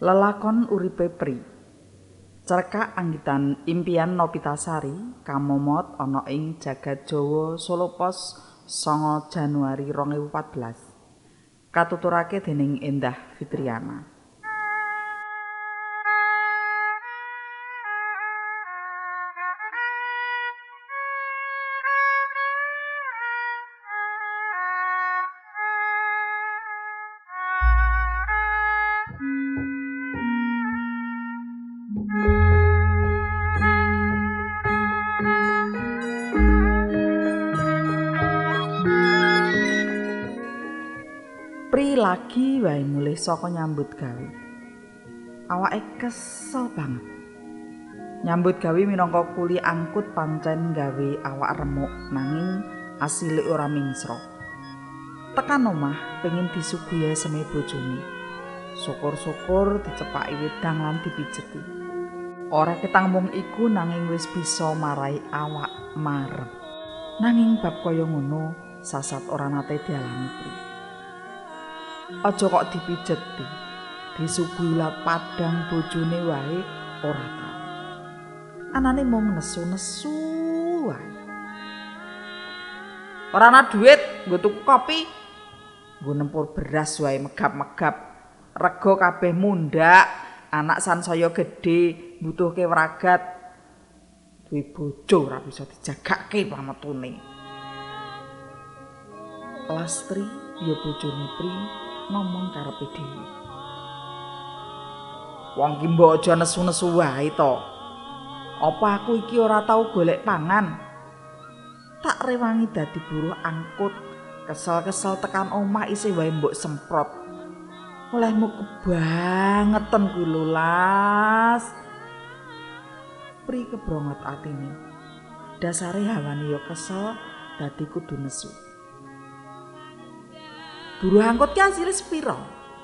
Lelakon uripe pri. Cerkak anggitan impian Nopitasari kamomot ana ing jagat Jawa Solo Pos 9 Januari 2014. Katuturake dening Endah Fitriana. Pri lagi wae mulih saka nyambut gawe. Awake kesel banget. Nyambut gawe minangka kuli angkut pancen gawe awak remuk nanging asile ora mingsro. Tekan omah pengin disuguhi seme bojone. Syukur-syukur dicepaki wedang lan dipijeti. Ora ketang mung iku nanging wis bisa marai awak marem. Nanging bab kaya ngono sasat ora nate dialami Pri. Aja kok dipijeti. Disuguhi lat padang bojone wae ora tau. Anane mung nesu-nesu wae. Ora ana dhuwit nggo kopi. Nggo nempur beras wae megap-megap. Rego kabeh mundak. Anak sansaya gedhe butuhke wragat duwe bojo ora bisa dijagake pametune Lastri ya bojone Pri ngomong karepe dhewe. Wong ki mbok aja nesu-nesu wae to. Apa aku iki ora tau golek pangan? Tak rewangi dadi buruh angkut, kesel-kesel tekan omah isih wae mbok semprot. Olehmu kebangetan ku lulas. Pri kebrongot atine. Dasare hawane ya kesel, dadi kudu nesu. Buruh angkut ki asile sepiro?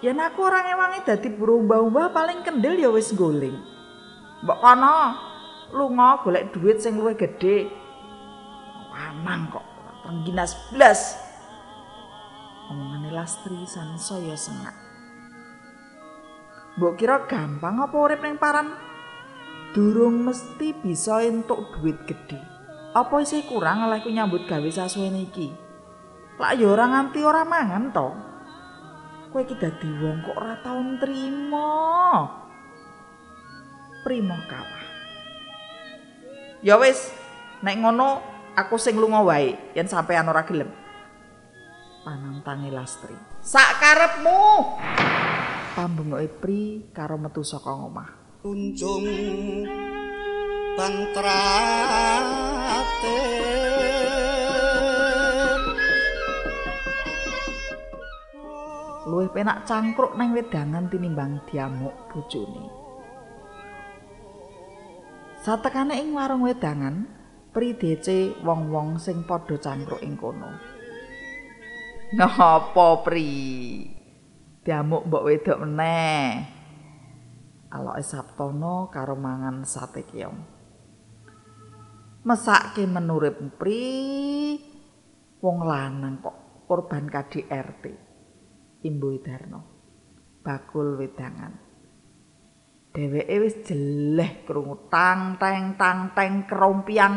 Yen aku ora ngewangi dadi buruh mbah-mbah paling kendel ya wis goling. Mbok kono lunga golek duit sing luwih gedhe. Lanang kok tengginas blas. Omongane Lastri sansaya sengak. Mbok kira gampang apa urip ning paran? Durung mesti bisa entuk duit gedhe. Apa isih kurang olehku nyambut gawe sasuwene iki? Lah ya ora nganti ora mangan to. Kowe iki dadi wong kok ora tau nrimo. Primo kalah. Ya wis, nek ngono aku sing lunga wae yen sampean ora gelem. Panantange Lastri. Sak karepmu. Pambungoke Pri karo metu saka omah. Kunjung pantrate luwih penak cangkruk nang wedangan tinimbang diamuk bojone. Satekane ing warung wedangan, Pri DC wong-wong sing padha cangkruk ing kono. Napa Pri? Diamuk mbok wedok meneh. Aloke Sabtono karo mangan sate keong. Mesake menurip Pri wong lanang kok korban KDRT. Imbu Darno. Bakul wedangan. Dheweke wis jeleh krungu tang teng tang teng krompiang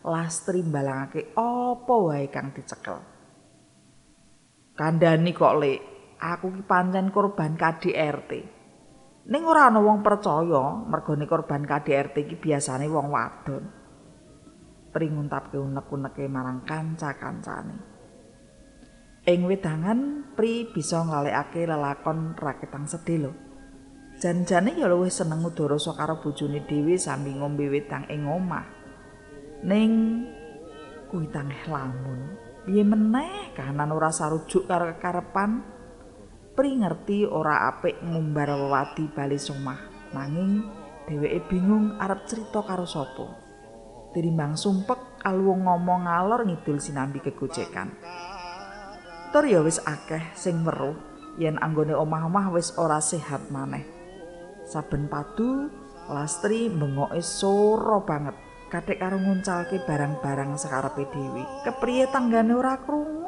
lastri mbalangake apa wae kang dicekel. Kandhani kok lek aku ki pancen korban KDRT. Ning ora ana wong percaya mergone korban KDRT iki biasane wong wadon. Pringuntapke unek-uneke marang kanca-kancane. Ing wedangan Pri bisa nglalekake lelakon raketang sedhe lho. Jan-jane ya luwih seneng udara karo bojone dhewe sambi ngombe wedang ing omah. Ning kuwi tangeh lamun. Piye meneh kahanan ora sarujuk karo kekarepan? Pri ngerti ora apik ngumbar wewadi bali omah. Nanging dheweke bingung arep cerita karo sapa. Tirimbang sumpek alung ngomong ngalor ngidul sinambi kegocekan. Tur ya wis akeh sing weruh yen anggone omah-omah wis ora sehat maneh. Saben padu Lastri bengoke soro banget. Kathik karo nguncalke barang-barang sakarepe dhewe. Kepriye tanggane ora krungu?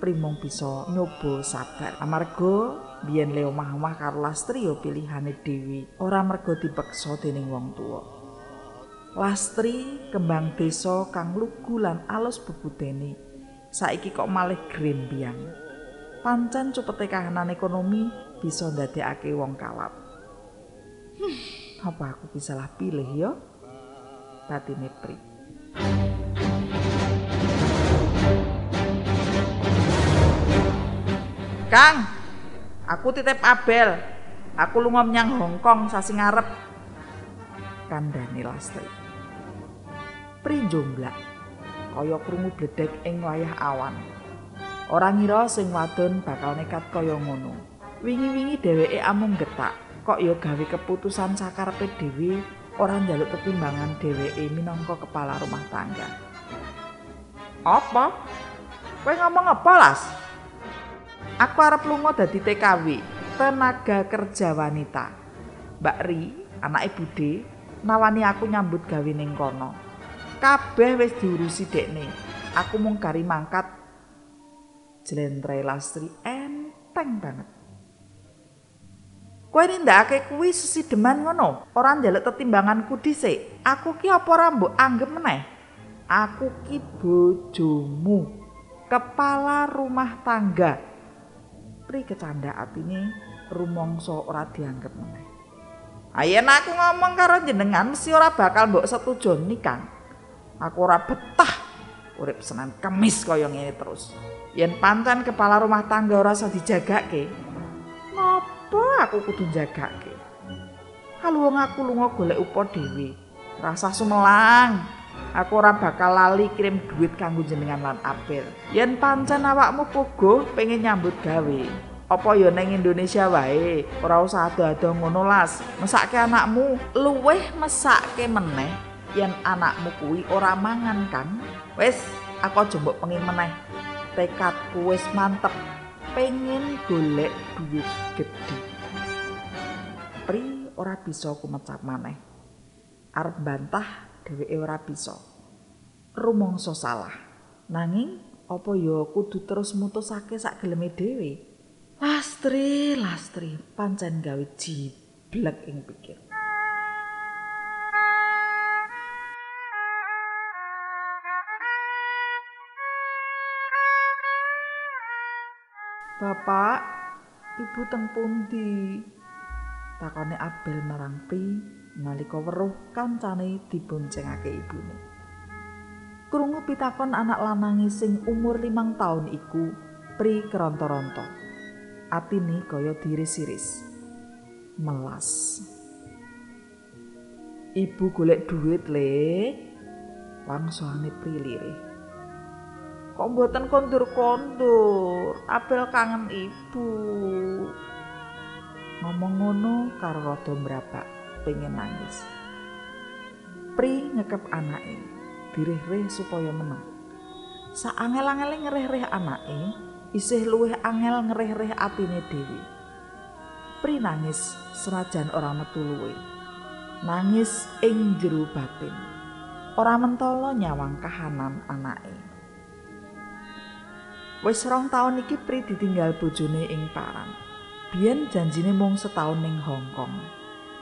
primong bisa nyoba sabar amarga biyen le omah-omah karo Lastri yo pilihane dewi ora mergo dipeksa dening wong tuwa Lastri kembang desa kang lugu lan alus bebudene saiki kok malih grembyang pancen cepete kahanan ekonomi bisa ndadekake wong kalap hmm, apa aku bisa lah pilih yo batine Pri Kang, aku titip Abel. Aku lunga menyang Hong Kong sasi ngarep. Kandhane Lastri. Pri jomblak kaya krungu bledek ing wayah awan. Ora ngira sing wadon bakal nekat kaya ngono. Wingi-wingi dheweke amung getak, kok ya gawe keputusan sakarepe dhewe ora njaluk pertimbangan dheweke minangka kepala rumah tangga. Apa? Kowe ngomong apa, Las? Aku arep lunga dadi TKW, tenaga kerja wanita. Mbak Ri, anake Bude, nawani aku nyambut gawe ning kono. Kabeh wis diurusi dekne. Aku mung gari mangkat. Jlentre Lastri enteng banget. Kowe nindakake kuwi sesideman ngono, ora njaluk tetimbanganku dhisik. Aku ki apa ora mbok anggap meneh? Aku ki bojomu, kepala rumah tangga. Pri kecanda atine rumangsa ora dianggep meneh. Ayen aku ngomong karo jenengan mesti ora bakal mbok setuju nikah. Aku ora betah urip senan kemis kaya ngene terus. Yen pancen kepala rumah tangga ora iso dijagake, ngopo aku kudu jagake? Kalau wong aku lunga golek upo dhewe, rasa sumelang. Aku ora bakal lali kirim duit kanggo jenengan lan Abel. Yen pancen awakmu puguh pengen nyambut gawe, apa ya ning Indonesia wae? Ora usah ado-ado ngono las. Mesake anakmu luweh mesake meneh yen anakmu kuwi ora mangan kan. Wis, aku aja mbok pengin meneh. Tekadku wis mantep. Pengen golek duit gedhe. Pri ora bisa kumecap maneh. Arep bantah dheweke ora bisa. Rumangsa salah. Nanging apa ya kudu terus mutusake sak geleme dhewe? Lastri, lastri, pancen gawe jiblek ing pikir. Bapak, ibu teng pundi? Takone Abel marang Pri nalika weruh kancane diboncengake ibune. Krungu pitakon anak lanange sing umur limang taun iku Pri keronto-ronto. Atine kaya diris-iris. Melas. Ibu golek duit, Le. Langsungane Pri lirih. Kok mboten kondur-kondur? Abel kangen ibu. Ngomong ngono karo rada mrabak. pengen nangis. Pri ngekep anake, direh-reh supaya menang. Saangel-angele ngereh-reh anake, isih luwih angel ngereh-reh atine dhewe. Pri nangis senajan ora metu luwe. Nangis ing jero batin. Ora mentolo nyawang kahanan anake. Wis rong taun iki Pri ditinggal bojone ing Parang. Biyen janjine mung setahun ning Hong Kong.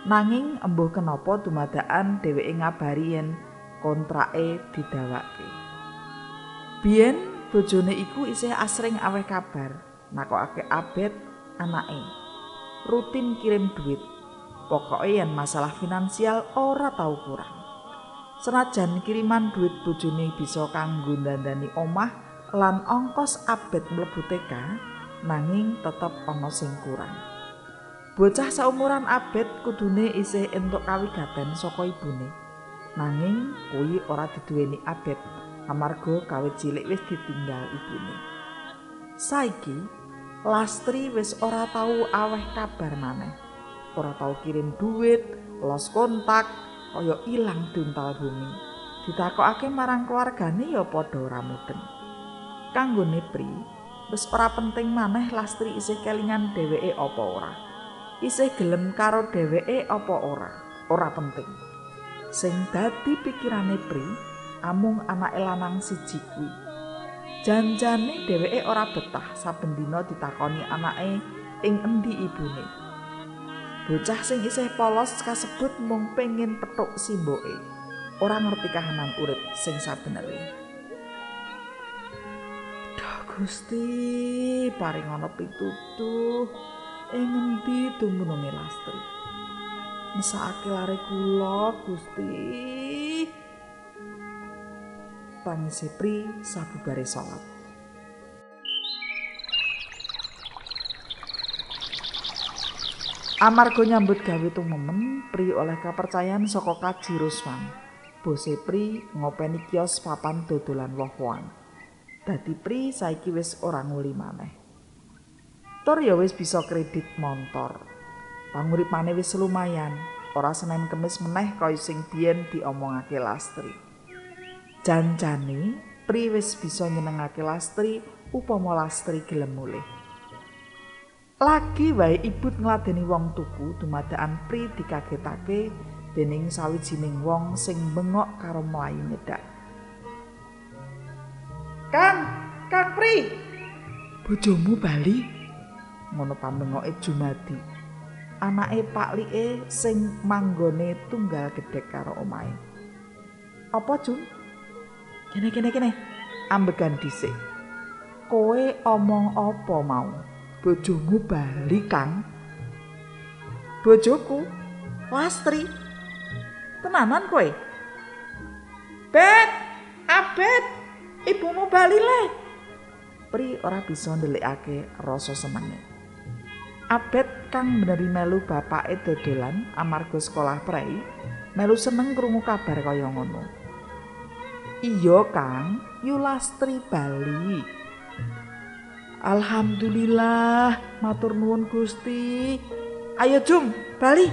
Nanging embuh kenapa dumadakan dheweke ngabari yen kontrake didawake. Biyen bojone iku isih asring aweh kabar, nakokake abet anake. Rutin kirim duit. Pokoke yen masalah finansial ora tau kurang. Senajan kiriman duit bojone bisa kanggo dandani omah lan ongkos abet mlebu TK, nanging tetep ana sing kurang. Bocah saumuran Abed kudune isih entuk kawigaten saka ibune. Nanging kuwi ora diduweni Abed amarga kawit cilik wis ditinggal ibune. Saiki Lastri wis ora tau aweh kabar maneh. Ora tau kirim duit, los kontak, kaya ilang duntal bumi. Ditakokake marang keluargane ya padha ora mudeng. Kanggone Pri, wis ora penting maneh Lastri isih kelingan dheweke apa ora. isih gelem karo dheweke apa ora ora penting sing dadi pikirane Pri amung anake lanang siji kuwi Janjane dheweke ora betah saben dina ditakoni anake ing endi ibune. Bocah sing isih polos kasebut mung pengin petuk simboke. Ora ngerti kahanan urip sing sabenere. Gusti, paring ana pitutuh ing endi dumununge Lastri. Mesake lare kula, Gusti. Pangisi pri sabubare salat. Amarga nyambut gawe tumemen, Pri oleh kepercayaan saka Kaji Ruswan. Bose Pri ngopeni kios papan dodolan woh-wohan. Dadi pri saiki wis ora nguli maneh. Tur ya wis bisa kredit motor. Panguripane wis lumayan, ora senen kemis meneh kaya sing biyen diomongake Lastri. Janjane pri wis bisa nyenengake Lastri upama Lastri gelem mulih. Lagi wae ibu ngladeni wong tuku dumadakan pri dikagetake dening sawijining wong sing bengok karo mlayu nyedak. Kang, Kang Pri. Bojomu bali. Ngono pamengoke Jumadi. Anake Pak Like sing manggone tunggal gedhek karo omahe. Apa, Jum? Kene kene kene. Ambegan dhisik. Koe omong apa mau? Bojomu bali, Kang. Bojoku Lastri. Tenanan kowe? Bet, abet. Ibumu bali le. Pri ora bisa ndelikake rasa senenge. Abet kang beneri melu bapake dodolan amarga sekolah prei, melu seneng krungu kabar kaya ngono. Iya, Kang, Yulastri Bali. Alhamdulillah, matur nuwun Gusti. Ayo Jum, Bali.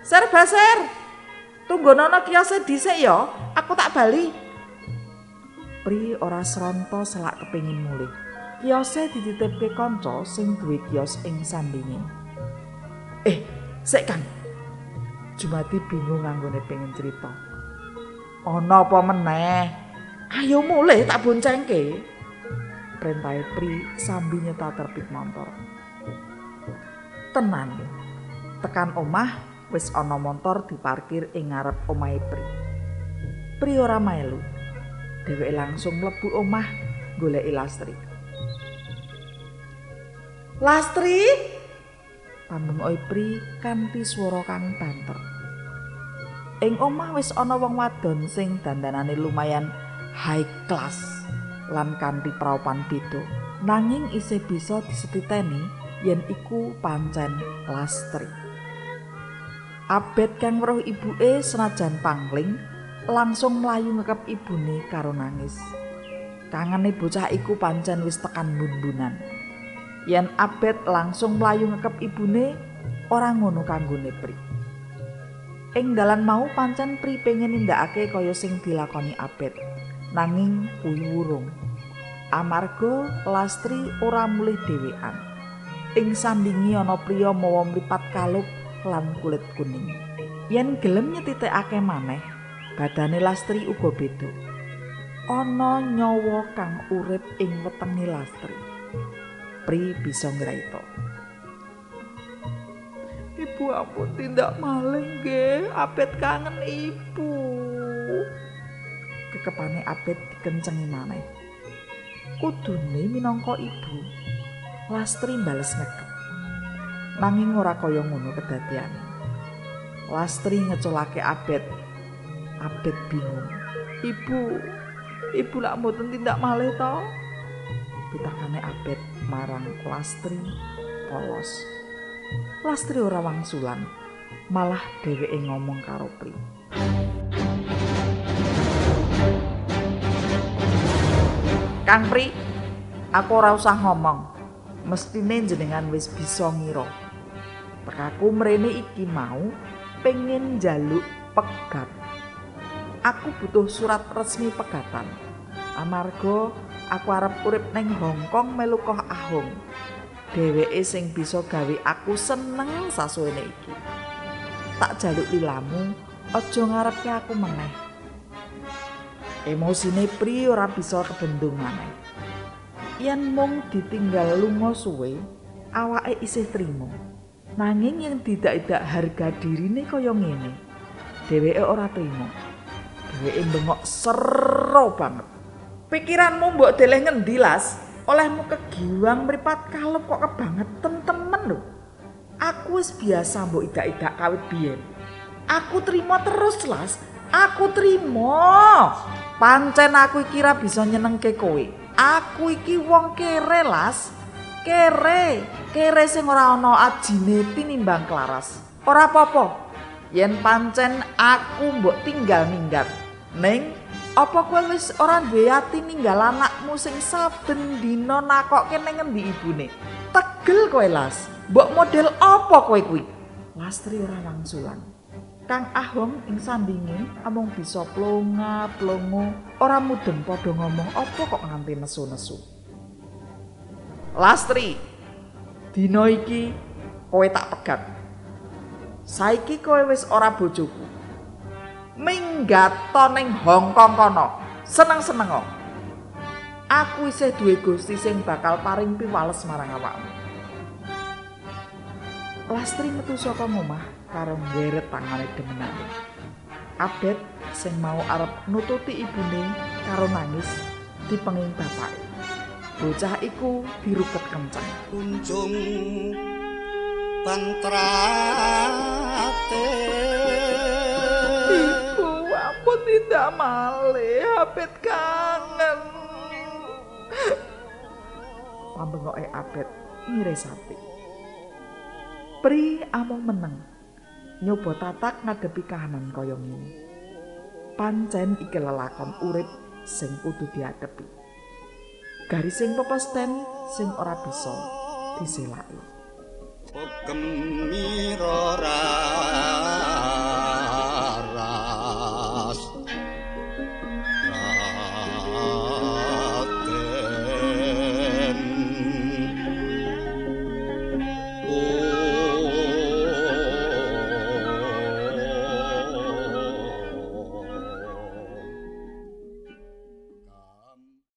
Ser baser. Tunggu nono kiose dhisik ya, aku tak bali. Pri ora sronto selak kepengin mulih. Kiose dititipke kanca sing duwe kios ing sandinge. Eh, sik Kang. Jumati bingung nganggone pengen cerita. Ana apa meneh? Ayo mulih tak boncengke. Perintahe Pri sambil nyeta terbit motor. Tenan. Tekan omah wis ana motor diparkir ing ngarep omahe Pri. Pri ora melu. Dheweke langsung mlebu omah golek Lastri. Lastri pambung Oipri kanthi swara kang banter. Ing omah wis ana wong wadon sing dandanane lumayan high class lan kanthi praopan beda. Nanging isih bisa disetiteni yen iku pancen Lastri. Abet kang weruh ibuke senajan pangling langsung mlayu ngekep ibune karo nangis. Kangane bocah iku pancen wis tekan bun-bunan. Yen Abet langsung mlayu ngekep ibune, ora ngono kanggone Pri. Ing dalan mau pancen Pri pengen nindakake kaya sing dilakoni Abet. Nanging wurung. Amarga Lastri ora mulih dhewean. Ing sandingi ana priya mawa mripat kalup lan kulit kuning. Yen gelem nyetitekake maneh, badane lastri uga beda. Ana nyawa kang urip ing wetenge lastri. Pri bisa ngraita. Ibu ampun tindak maling nggih. Apet kangen ibu. Kekepane apet dikencengi maneh. Kudune minangka ibu lastri bales ngekep. Nanging ora kaya ngono kedadiane lastri ngeculake abet Abet bingung. Ibu, ibu lak mboten tindak malih to? Pitakane Abet marang Lastri polos. Lastri ora wangsulan, malah dheweke ngomong karo Pri. Kang Pri, aku ora usah ngomong. Mestine jenengan wis bisa ngira. Tekaku mrene iki mau pengen jaluk pegat aku butuh surat resmi pegatan. Amarga aku arep urip ning Hong Kong melu koh ahung. Dheweke sing bisa gawe aku seneng sasuwene iki. Tak jaluk lilamu, aja ngarepke aku meneh. Emosine Pri ora bisa kebendung maneh. yen mung ditinggal lunga suwe awake isih trima nanging yen tidak-tidak harga dirine kaya ngene dheweke ora trima dheweke bengok sero banget. Pikiranmu mbok deleh ngendi las olehmu kegiwang mripat kalep kok kebangetan temen lho. Aku wis biasa mbok idak-idak kawit biyen. Aku terima terus las. Aku terima pancen aku iki ra bisa nyenengke kowe. Aku iki wong kere las. Kere kere sing ora ana ajine tinimbang klaras ora apa-apa. Yen pancen aku mbok tinggal minggat ning apa kowe wis ora duwe ati ninggal anakmu sing saben dina nakokke ning ngendi ibune? Tegel kowe las. Mbok model apa kowe kuwi? Lastri ora wangsulan. Kang Ahong ing sandinge amung bisa plonga plongo ora mudeng padha ngomong apa kok nganti nesu-nesu. Lastri dina iki kowe tak pegat. Saiki kowe wis ora bojoku minggat ning Hongkong kono seneng-seneng aku isih duwe gusti sing bakal paring piwales marang awakmu Lastri metu saka omah karo nggeret tangane demenane. Abet sing mau arep nututi ibune karo nangis dipenging bapake. Bocah iku dirupet kenceng. Kunjung pantrate tidak male Abet kangen. Pambengoke Abet ngiresati. Pri amung meneng nyoba tatak ngadepi kahanan kaya ngene. Pancen iki lelakon urip sing kudu diadepi. Garising pepesten sing ora bisa diselaki. Pogem